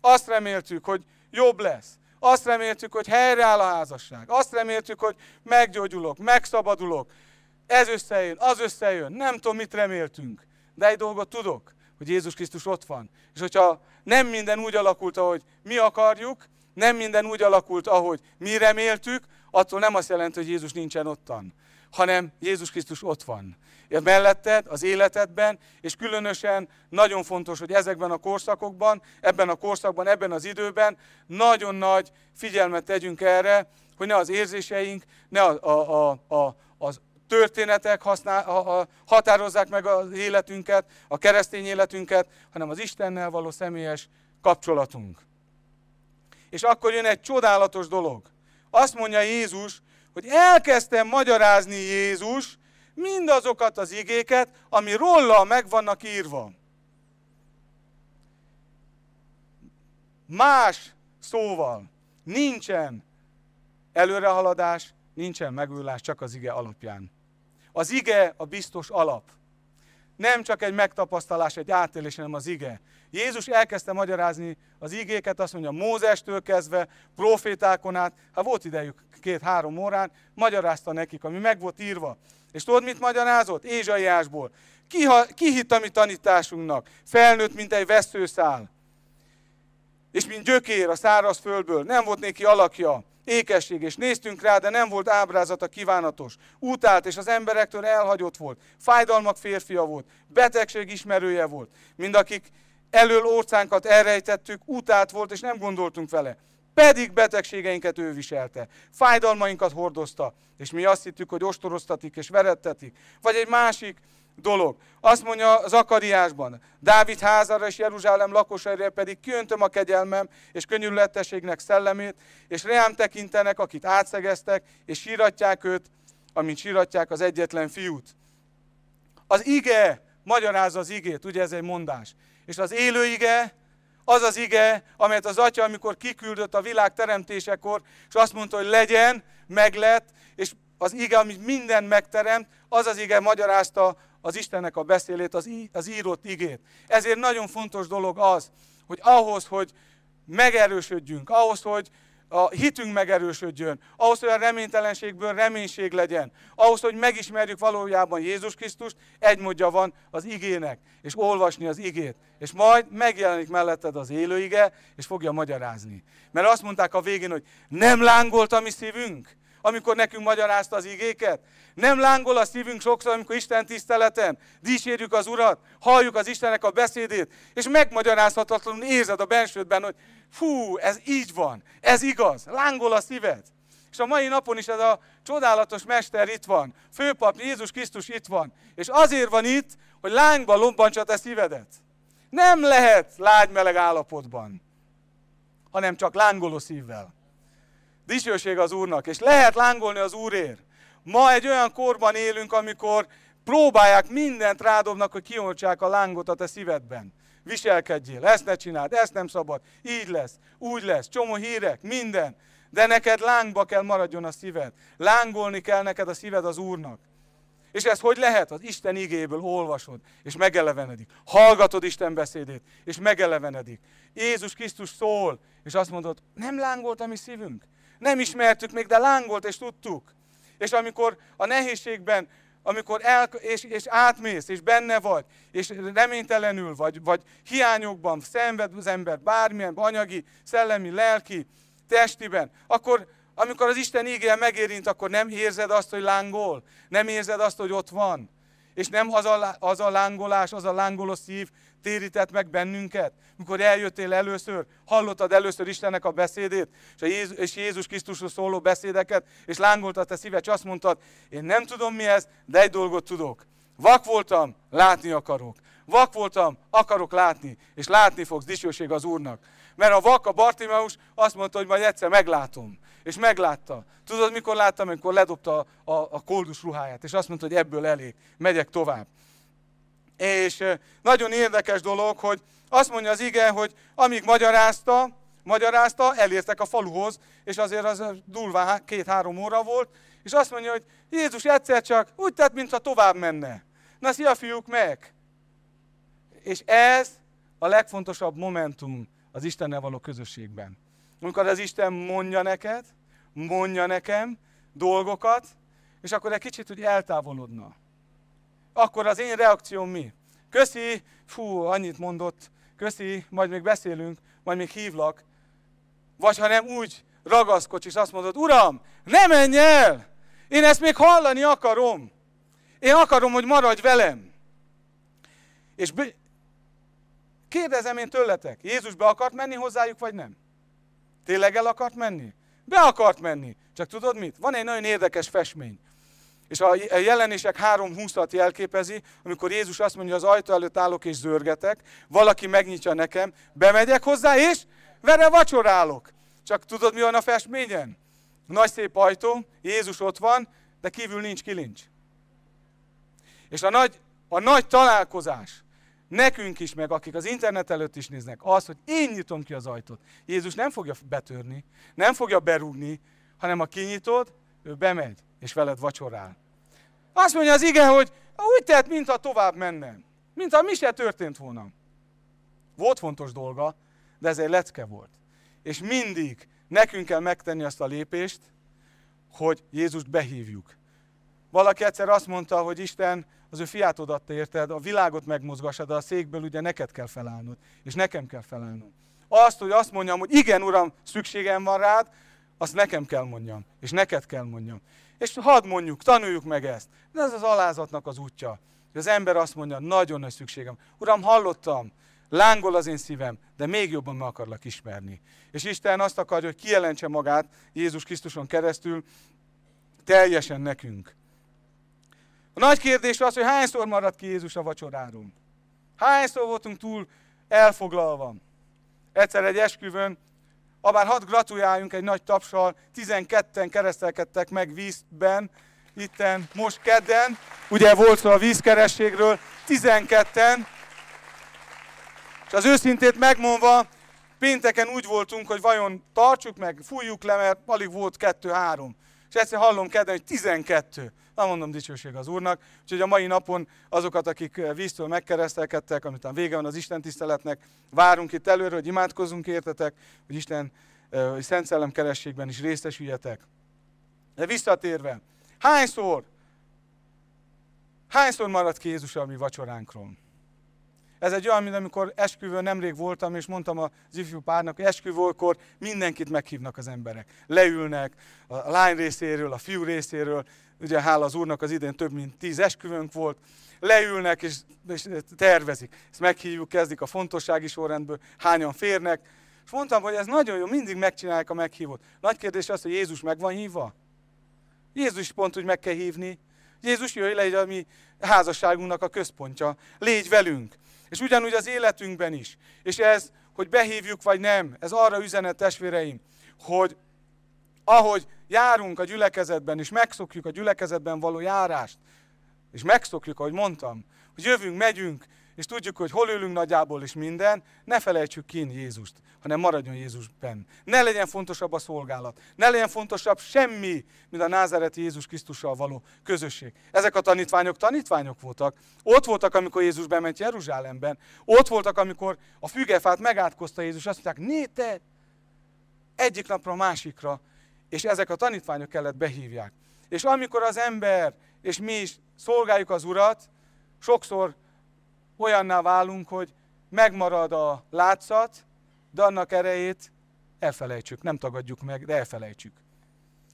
Azt reméltük, hogy jobb lesz. Azt reméltük, hogy helyreáll a házasság. Azt reméltük, hogy meggyógyulok, megszabadulok. Ez összejön, az összejön. Nem tudom, mit reméltünk. De egy dolgot tudok, hogy Jézus Krisztus ott van. És hogyha nem minden úgy alakult, ahogy mi akarjuk, nem minden úgy alakult, ahogy mi reméltük, attól nem azt jelenti, hogy Jézus nincsen ottan, hanem Jézus Krisztus ott van. Melletted, az életedben, és különösen nagyon fontos, hogy ezekben a korszakokban, ebben a korszakban, ebben az időben nagyon nagy figyelmet tegyünk erre, hogy ne az érzéseink, ne a, a, a, a, az történetek használ, a, a, határozzák meg az életünket, a keresztény életünket, hanem az Istennel való személyes kapcsolatunk. És akkor jön egy csodálatos dolog. Azt mondja Jézus, hogy elkezdtem magyarázni Jézus mindazokat az igéket, ami róla meg vannak írva. Más szóval nincsen előrehaladás, nincsen megújulás csak az ige alapján. Az ige a biztos alap. Nem csak egy megtapasztalás, egy átélés, hanem az ige. Jézus elkezdte magyarázni az igéket, azt mondja, Mózestől kezdve, profétákon át, hát volt idejük két-három órán, magyarázta nekik, ami meg volt írva. És tudod, mit magyarázott? Ézsaiásból. Ki, ha, ki hitt a mi tanításunknak? Felnőtt, mint egy veszőszál. És mint gyökér a száraz földből. Nem volt néki alakja ékesség, és néztünk rá, de nem volt ábrázata kívánatos. Utált, és az emberektől elhagyott volt. Fájdalmak férfia volt, betegség ismerője volt. Mind akik elől orcánkat elrejtettük, utált volt, és nem gondoltunk vele. Pedig betegségeinket ő viselte, fájdalmainkat hordozta, és mi azt hittük, hogy ostoroztatik és verettetik. Vagy egy másik dolog. Azt mondja az Akariásban, Dávid házára és Jeruzsálem lakosaira pedig kiöntöm a kegyelmem és könyörületességnek szellemét, és reám tekintenek, akit átszegeztek, és síratják őt, amint síratják az egyetlen fiút. Az ige magyarázza az igét, ugye ez egy mondás. És az élő ige, az az ige, amelyet az atya, amikor kiküldött a világ teremtésekor, és azt mondta, hogy legyen, meglett, és az ige, amit minden megteremt, az az ige magyarázta az Istennek a beszélét, az, az írott igét. Ezért nagyon fontos dolog az, hogy ahhoz, hogy megerősödjünk, ahhoz, hogy a hitünk megerősödjön, ahhoz, hogy a reménytelenségből reménység legyen, ahhoz, hogy megismerjük valójában Jézus Krisztust, egy módja van az igének, és olvasni az igét. És majd megjelenik melletted az élő ige, és fogja magyarázni. Mert azt mondták a végén, hogy nem lángolt a mi szívünk, amikor nekünk magyarázta az igéket? Nem lángol a szívünk sokszor, amikor Isten tiszteleten dísérjük az Urat, halljuk az Istennek a beszédét, és megmagyarázhatatlanul érzed a bensődben, hogy fú, ez így van, ez igaz, lángol a szíved. És a mai napon is ez a csodálatos mester itt van, főpap Jézus Krisztus itt van, és azért van itt, hogy lángba lobbantsa te szívedet. Nem lehet lágy-meleg állapotban, hanem csak lángoló szívvel. Dicsőség az Úrnak, és lehet lángolni az Úrért. Ma egy olyan korban élünk, amikor próbálják mindent rádobnak, hogy kioltsák a lángot a te szívedben. Viselkedjél, ezt ne csináld, ezt nem szabad, így lesz, úgy lesz, csomó hírek, minden. De neked lángba kell maradjon a szíved. Lángolni kell neked a szíved az Úrnak. És ez hogy lehet? Az Isten igéből olvasod, és megelevenedik. Hallgatod Isten beszédét, és megelevenedik. Jézus Krisztus szól, és azt mondod, nem lángolt a mi szívünk? Nem ismertük még, de lángolt, és tudtuk. És amikor a nehézségben, amikor el, és, és átmész, és benne vagy, és reménytelenül vagy, vagy hiányokban szenved az ember bármilyen anyagi, szellemi, lelki, testiben, akkor amikor az Isten ígéje megérint, akkor nem érzed azt, hogy lángol, nem érzed azt, hogy ott van. És nem az a, az a lángolás, az a lángoló szív térített meg bennünket, mikor eljöttél először, hallottad először Istennek a beszédét, és, a Jézus, és Jézus Krisztusról szóló beszédeket, és lángolt a te szíved, és azt mondtad, én nem tudom mi ez, de egy dolgot tudok. Vak voltam, látni akarok. Vak voltam, akarok látni, és látni fogsz, dicsőség az Úrnak. Mert a vak, a Bartimeus azt mondta, hogy majd egyszer meglátom. És meglátta. Tudod, mikor láttam, amikor ledobta a, a, a koldus ruháját, és azt mondta, hogy ebből elég, megyek tovább. És nagyon érdekes dolog, hogy azt mondja az ige, hogy amíg magyarázta, magyarázta, elértek a faluhoz, és azért az durván két-három óra volt, és azt mondja, hogy Jézus egyszer csak úgy tett, mintha tovább menne. Na, szia fiúk, meg! És ez a legfontosabb momentum az Istennel való közösségben. Amikor az Isten mondja neked, mondja nekem dolgokat, és akkor egy kicsit úgy eltávolodna akkor az én reakcióm mi? Köszi, fú, annyit mondott, köszi, majd még beszélünk, majd még hívlak. Vagy ha nem úgy ragaszkodsz, és azt mondod, Uram, ne menj el! Én ezt még hallani akarom. Én akarom, hogy maradj velem. És kérdezem én tőletek, Jézus be akart menni hozzájuk, vagy nem? Tényleg el akart menni? Be akart menni. Csak tudod mit? Van egy nagyon érdekes festmény. És a jelenések 3.20-at jelképezi, amikor Jézus azt mondja, az ajtó előtt állok és zörgetek, valaki megnyitja nekem, bemegyek hozzá és vele vacsorálok. Csak tudod, mi van a festményen? Nagy szép ajtó, Jézus ott van, de kívül nincs kilincs. És a nagy, a nagy találkozás, nekünk is, meg akik az internet előtt is néznek, az, hogy én nyitom ki az ajtót. Jézus nem fogja betörni, nem fogja berúgni, hanem ha kinyitod, ő bemegy, és veled vacsorál. Azt mondja az ige, hogy úgy tett, mintha tovább menne. Mintha mi se történt volna. Volt fontos dolga, de ez egy lecke volt. És mindig nekünk kell megtenni azt a lépést, hogy Jézust behívjuk. Valaki egyszer azt mondta, hogy Isten az ő fiát odatta érted, a világot megmozgassa, de a székből ugye neked kell felállnod, és nekem kell felállnod. Azt, hogy azt mondjam, hogy igen, Uram, szükségem van rád, azt nekem kell mondjam, és neked kell mondjam. És hadd mondjuk, tanuljuk meg ezt. De ez az alázatnak az útja. Hogy az ember azt mondja, nagyon nagy szükségem. Uram, hallottam, lángol az én szívem, de még jobban meg akarlak ismerni. És Isten azt akarja, hogy kijelentse magát Jézus Krisztuson keresztül teljesen nekünk. A nagy kérdés az, hogy hányszor maradt ki Jézus a vacsoráról. Hányszor voltunk túl elfoglalva. Egyszer egy esküvőn Abár hadd gratuláljunk egy nagy tapsal, 12-en keresztelkedtek meg vízben, itten, most kedden, ugye volt szó a vízkerességről, 12-en, és az őszintét megmondva, pénteken úgy voltunk, hogy vajon tartsuk meg, fújjuk le, mert alig volt kettő-három. És egyszer hallom kedden, hogy 12. Nem mondom dicsőség az Úrnak. Úgyhogy a mai napon azokat, akik víztől megkeresztelkedtek, amitán vége van az Isten tiszteletnek, várunk itt előre, hogy imádkozzunk értetek, hogy Isten hogy Szent Szellem kerességben is részesüljetek. De visszatérve, hányszor, hányszor maradt ki Jézus a mi vacsoránkról? Ez egy olyan, mint amikor esküvőn nemrég voltam, és mondtam az ifjú párnak, hogy esküvőkor mindenkit meghívnak az emberek. Leülnek a lány részéről, a fiú részéről, ugye hála az úrnak az idén több mint tíz esküvőnk volt, leülnek és, és tervezik. Ezt meghívjuk, kezdik a fontossági sorrendből, hányan férnek, és mondtam, hogy ez nagyon jó, mindig megcsinálják a meghívót. Nagy kérdés az, hogy Jézus meg van hívva? Jézus pont úgy meg kell hívni. Jézus jöjj le a mi házasságunknak a központja. Légy velünk. És ugyanúgy az életünkben is. És ez, hogy behívjuk vagy nem, ez arra üzenet testvéreim, hogy ahogy járunk a gyülekezetben, és megszokjuk a gyülekezetben való járást, és megszokjuk, ahogy mondtam, hogy jövünk, megyünk, és tudjuk, hogy hol ülünk nagyjából is minden, ne felejtsük ki Jézust, hanem maradjon Jézus benn. Ne legyen fontosabb a szolgálat, ne legyen fontosabb semmi, mint a názereti Jézus Krisztussal való közösség. Ezek a tanítványok tanítványok voltak. Ott voltak, amikor Jézus bement Jeruzsálemben. Ott voltak, amikor a fügefát megátkozta Jézus. Azt mondták, né te, egyik napra a másikra. És ezek a tanítványok kellett behívják. És amikor az ember, és mi is szolgáljuk az Urat, sokszor olyanná válunk, hogy megmarad a látszat, de annak erejét elfelejtsük, nem tagadjuk meg, de elfelejtsük.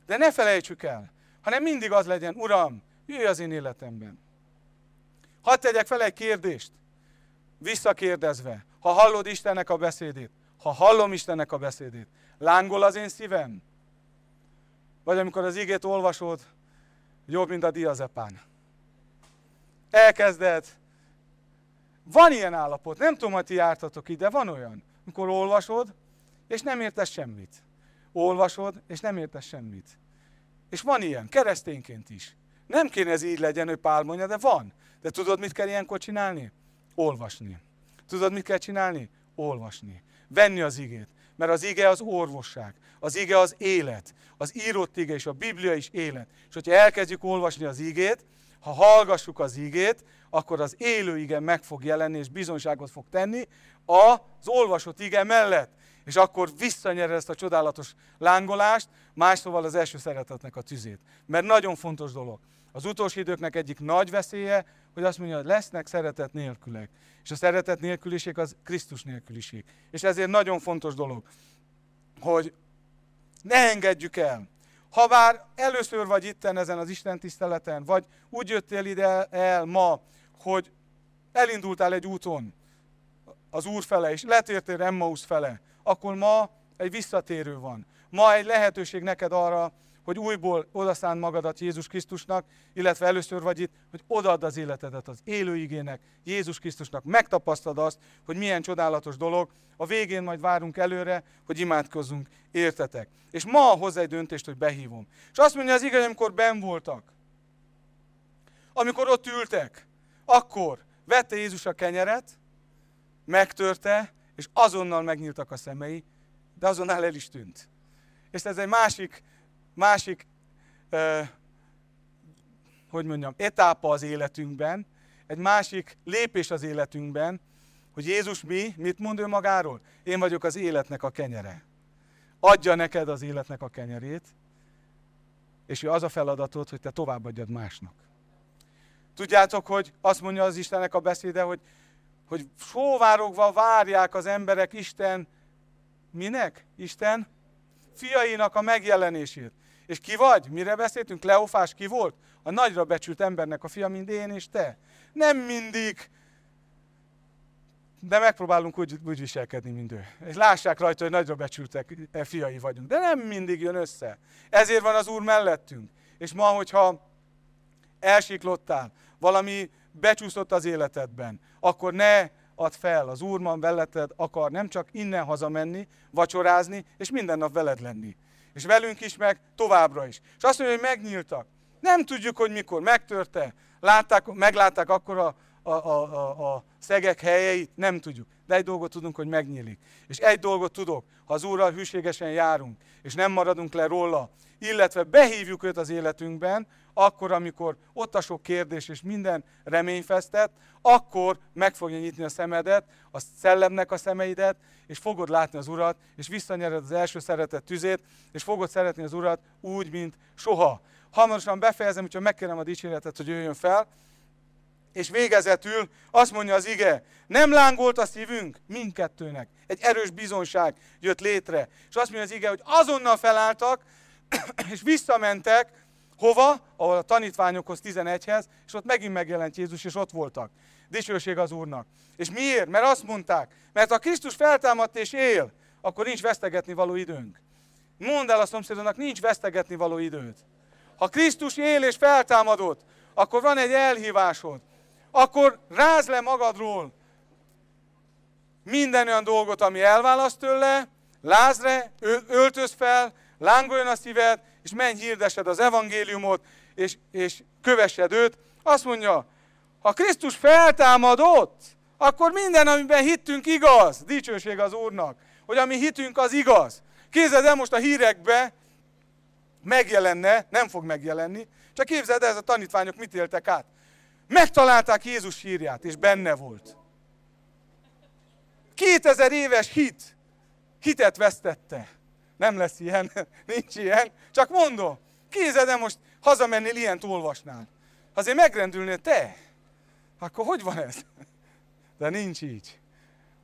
De ne felejtsük el, hanem mindig az legyen, Uram, jöjj az én életemben. Hadd tegyek fel egy kérdést, visszakérdezve, ha hallod Istennek a beszédét, ha hallom Istennek a beszédét, lángol az én szívem? Vagy amikor az igét olvasod, jobb, mint a diazepán. Elkezded van ilyen állapot, nem tudom, hogy ti jártatok ide, van olyan, amikor olvasod, és nem értesz semmit. Olvasod, és nem értesz semmit. És van ilyen, keresztényként is. Nem kéne ez így legyen, hogy Pál mondja, de van. De tudod, mit kell ilyenkor csinálni? Olvasni. Tudod, mit kell csinálni? Olvasni. Venni az igét. Mert az ige az orvosság. Az ige az élet. Az írott ige és a Biblia is élet. És hogyha elkezdjük olvasni az igét, ha hallgassuk az igét, akkor az élő ige meg fog jelenni, és bizonyságot fog tenni az olvasott ige mellett. És akkor visszanyer ezt a csodálatos lángolást, más szóval az első szeretetnek a tüzét. Mert nagyon fontos dolog. Az utolsó időknek egyik nagy veszélye, hogy azt mondja, hogy lesznek szeretet nélkülek. És a szeretet nélküliség az Krisztus nélküliség. És ezért nagyon fontos dolog, hogy ne engedjük el. Ha bár először vagy itten ezen az Isten tiszteleten, vagy úgy jöttél ide el ma, hogy elindultál egy úton az Úr fele, és letértél Emmaus fele, akkor ma egy visszatérő van. Ma egy lehetőség neked arra, hogy újból odaszánd magadat Jézus Krisztusnak, illetve először vagy itt, hogy odaad az életedet az élő igének, Jézus Krisztusnak. Megtapasztad azt, hogy milyen csodálatos dolog. A végén majd várunk előre, hogy imádkozzunk, értetek. És ma hozzá egy döntést, hogy behívom. És azt mondja az igaz, amikor ben voltak, amikor ott ültek, akkor vette Jézus a kenyeret, megtörte, és azonnal megnyíltak a szemei, de azonnal el is tűnt. És ez egy másik másik, eh, hogy mondjam, etápa az életünkben, egy másik lépés az életünkben, hogy Jézus mi, mit mond ő magáról? Én vagyok az életnek a kenyere. Adja neked az életnek a kenyerét, és ő az a feladatod, hogy te továbbadjad másnak. Tudjátok, hogy azt mondja az Istennek a beszéde, hogy, hogy sóvárogva várják az emberek Isten, minek? Isten fiainak a megjelenését. És ki vagy? Mire beszéltünk? Leofás ki volt? A nagyra becsült embernek a fia, mint én és te. Nem mindig, de megpróbálunk úgy, úgy viselkedni, mint ő. És lássák rajta, hogy nagyra becsültek e fiai vagyunk. De nem mindig jön össze. Ezért van az Úr mellettünk. És ma, hogyha elsiklottál, valami becsúszott az életedben, akkor ne add fel, az Úr van veleted akar nem csak innen hazamenni, vacsorázni, és minden nap veled lenni. És velünk is, meg továbbra is. És azt mondja, hogy megnyíltak. Nem tudjuk, hogy mikor megtörte. Látták, meglátták akkor a, a, a, a, a szegek helyeit, nem tudjuk. De egy dolgot tudunk, hogy megnyílik. És egy dolgot tudok, ha az Úrral hűségesen járunk, és nem maradunk le róla, illetve behívjuk őt az életünkben, akkor, amikor ott a sok kérdés és minden reményfesztett, akkor meg fogja nyitni a szemedet, a szellemnek a szemeidet, és fogod látni az Urat, és visszanyered az első szeretet tüzét, és fogod szeretni az Urat úgy, mint soha. Hamarosan befejezem, hogyha megkérem a dicséretet, hogy jöjjön fel, és végezetül azt mondja az ige, nem lángolt a szívünk mindkettőnek. Egy erős bizonság jött létre. És azt mondja az ige, hogy azonnal felálltak, [coughs] és visszamentek, hova? Ahol a tanítványokhoz 11-hez, és ott megint megjelent Jézus, és ott voltak. Dicsőség az Úrnak. És miért? Mert azt mondták, mert ha Krisztus feltámadt és él, akkor nincs vesztegetni való időnk. Mondd el a szomszédodnak, nincs vesztegetni való időt. Ha Krisztus él és feltámadott, akkor van egy elhívásod. Akkor ráz le magadról minden olyan dolgot, ami elválaszt tőle, lázre, öltöz fel, lángoljon a szíved, és menj hirdesed az evangéliumot, és, és kövessed őt. Azt mondja, ha Krisztus feltámadott, akkor minden, amiben hittünk igaz. Dicsőség az Úrnak, hogy ami hitünk az igaz. Képzeld el most a hírekbe, megjelenne, nem fog megjelenni, csak képzeld el, ez a tanítványok mit éltek át. Megtalálták Jézus hírját, és benne volt. 2000 éves hit, hitet vesztette. Nem lesz ilyen, [laughs] nincs ilyen. Csak mondom, kézed most hazamennél, ilyen olvasnál. Azért megrendülnél te, akkor hogy van ez? [laughs] De nincs így.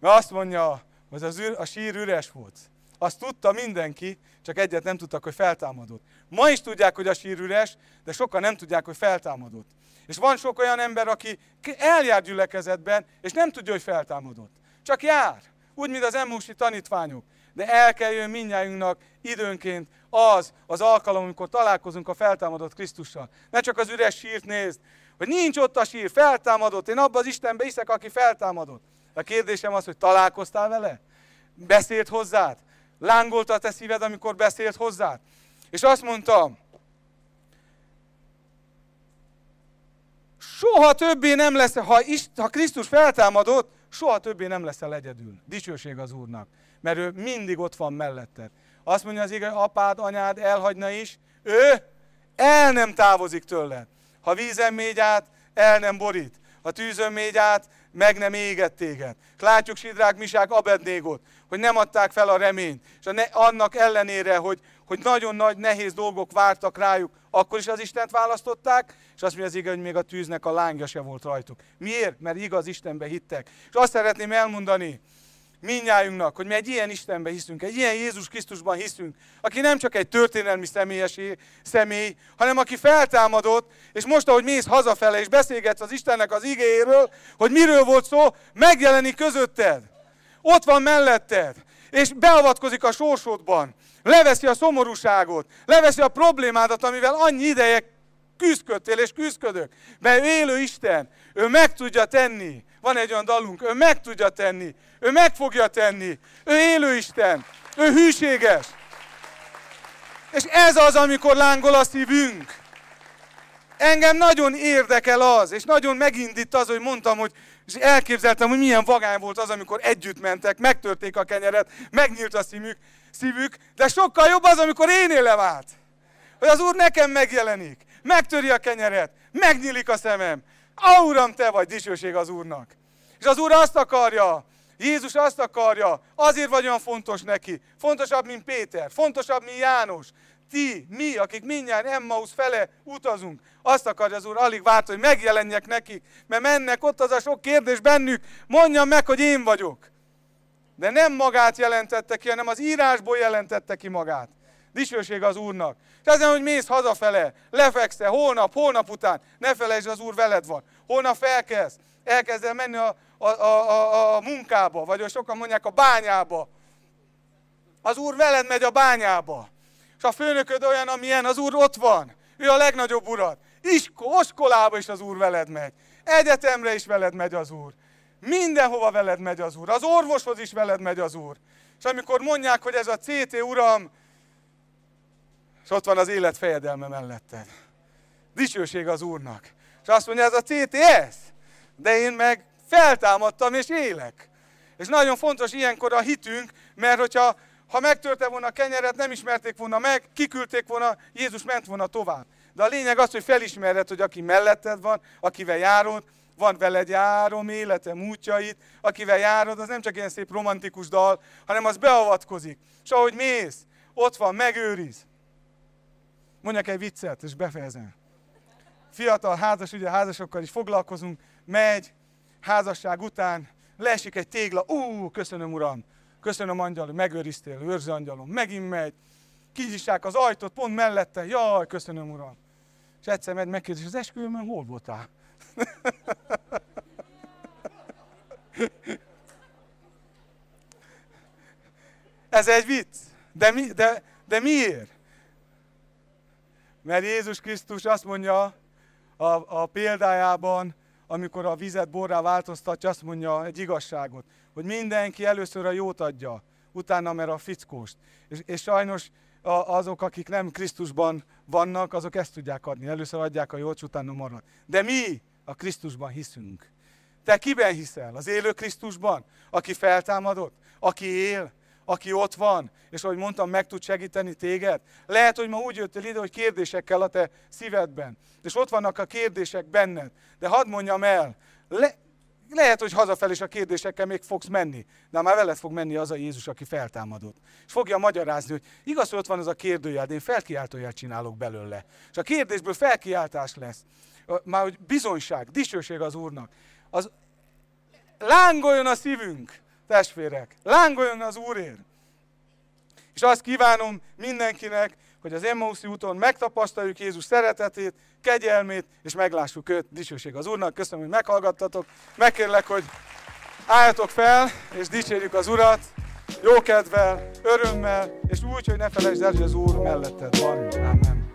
Mert azt mondja, hogy az ür, a sír üres volt. Azt tudta mindenki, csak egyet nem tudtak, hogy feltámadott. Ma is tudják, hogy a sír üres, de sokan nem tudják, hogy feltámadott. És van sok olyan ember, aki eljár gyülekezetben, és nem tudja, hogy feltámadott. Csak jár. Úgy, mint az emúsi tanítványok de el kell jön minnyájunknak időnként az az alkalom, amikor találkozunk a feltámadott Krisztussal. Ne csak az üres sírt nézd, hogy nincs ott a sír, feltámadott, én abban az Istenbe hiszek, aki feltámadott. A kérdésem az, hogy találkoztál vele? Beszélt hozzád? Lángolt a te szíved, amikor beszélt hozzád? És azt mondta, soha többé nem lesz, ha, Isten, ha Krisztus feltámadott, soha többé nem leszel egyedül. Dicsőség az Úrnak mert ő mindig ott van melletted. Azt mondja az igaz, apád, anyád elhagyna is, ő el nem távozik tőled. Ha vízen mégy át, el nem borít. Ha tűzön mégy át, meg nem éget téged. Látjuk Sidrák, Misák, Abednégot, hogy nem adták fel a reményt. És annak ellenére, hogy, hogy nagyon nagy, nehéz dolgok vártak rájuk, akkor is az Istent választották, és azt mondja az igaz, hogy még a tűznek a lángja se volt rajtuk. Miért? Mert igaz Istenbe hittek. És azt szeretném elmondani, minnyájunknak, hogy mi egy ilyen Istenben hiszünk, egy ilyen Jézus Krisztusban hiszünk, aki nem csak egy történelmi személyes személy, hanem aki feltámadott, és most, ahogy mész hazafele, és beszélgetsz az Istennek az igéről, hogy miről volt szó, megjelenik közötted. Ott van melletted, és beavatkozik a sorsodban. Leveszi a szomorúságot, leveszi a problémádat, amivel annyi ideje küzdködtél és küzdködök. Mert élő Isten, ő meg tudja tenni. Van egy olyan dalunk, ő meg tudja tenni. Ő meg fogja tenni. Ő élő Isten. Ő hűséges. És ez az, amikor lángol a szívünk. Engem nagyon érdekel az, és nagyon megindít az, hogy mondtam, hogy és elképzeltem, hogy milyen vagány volt az, amikor együtt mentek, megtörték a kenyeret, megnyílt a szívük, szívük, de sokkal jobb az, amikor én élem. Hogy az Úr nekem megjelenik, megtöri a kenyeret, megnyílik a szemem. Á, Uram, te vagy, dicsőség az Úrnak. És az Úr azt akarja, Jézus azt akarja, azért vagy olyan fontos neki. Fontosabb, mint Péter, fontosabb, mint János. Ti, mi, akik mindjárt Emmaus fele utazunk, azt akarja az Úr, alig várt, hogy megjelenjek nekik, mert mennek ott az a sok kérdés bennük, mondjam meg, hogy én vagyok. De nem magát jelentette ki, hanem az írásból jelentette ki magát. Dicsőség az Úrnak. És ezen, hogy mész hazafele, lefekszel, holnap, holnap után, ne felejtsd, az Úr veled van. Holnap felkezd, elkezdel menni a, a, a, a, a munkába, vagy sokan mondják a bányába. Az Úr veled megy a bányába. És a főnököd olyan, amilyen, az Úr ott van. Ő a legnagyobb urat. Isko, oskolába is az Úr veled megy. Egyetemre is veled megy az Úr. Mindenhova veled megy az Úr. Az orvoshoz is veled megy az Úr. És amikor mondják, hogy ez a CT Uram, és ott van az élet fejedelme melletted. Dicsőség az Úrnak. És azt mondja, ez a CTS, de én meg feltámadtam és élek. És nagyon fontos ilyenkor a hitünk, mert hogyha ha megtörte volna a kenyeret, nem ismerték volna meg, kiküldték volna, Jézus ment volna tovább. De a lényeg az, hogy felismered, hogy aki melletted van, akivel járod, van veled járom életem útjait, akivel járod, az nem csak ilyen szép romantikus dal, hanem az beavatkozik. És ahogy mész, ott van, megőriz. Mondjak egy viccet, és befejezem. Fiatal házas, ugye házasokkal is foglalkozunk, megy, házasság után, leesik egy tégla, ú, köszönöm uram, köszönöm angyal, hogy megőriztél, őrző angyalom, megint megy, kinyissák az ajtót, pont mellette, jaj, köszönöm uram. És egyszer megy, megkérdezi, az esküvőmön hol voltál? [laughs] Ez egy vicc. De, mi, de, de miért? Mert Jézus Krisztus azt mondja a, a példájában, amikor a vizet borrá változtatja, azt mondja egy igazságot, hogy mindenki először a jót adja, utána mer a fickóst. És, és sajnos a, azok, akik nem Krisztusban vannak, azok ezt tudják adni. Először adják a jót, utána marad. De mi a Krisztusban hiszünk. Te kiben hiszel? Az élő Krisztusban? Aki feltámadott? Aki él? Aki ott van, és ahogy mondtam, meg tud segíteni téged. Lehet, hogy ma úgy jöttél ide, hogy kérdésekkel a te szívedben. És ott vannak a kérdések benned. De hadd mondjam el, le, lehet, hogy hazafelé is a kérdésekkel még fogsz menni, de már veled fog menni az a Jézus, aki feltámadott. És fogja magyarázni, hogy igaz, hogy ott van az a kérdőjel, de én felkiáltójel csinálok belőle. És a kérdésből felkiáltás lesz. Már hogy bizonyság, dicsőség az Úrnak. Az lángoljon a szívünk, testvérek, lángoljon az Úrért. És azt kívánom mindenkinek, hogy az Emmauszi úton megtapasztaljuk Jézus szeretetét, kegyelmét, és meglássuk őt. Dicsőség az Úrnak. Köszönöm, hogy meghallgattatok. Megkérlek, hogy álljatok fel, és dicsérjük az Urat, jó kedvel, örömmel, és úgy, hogy ne felejtsd el, hogy az Úr melletted van. Amen.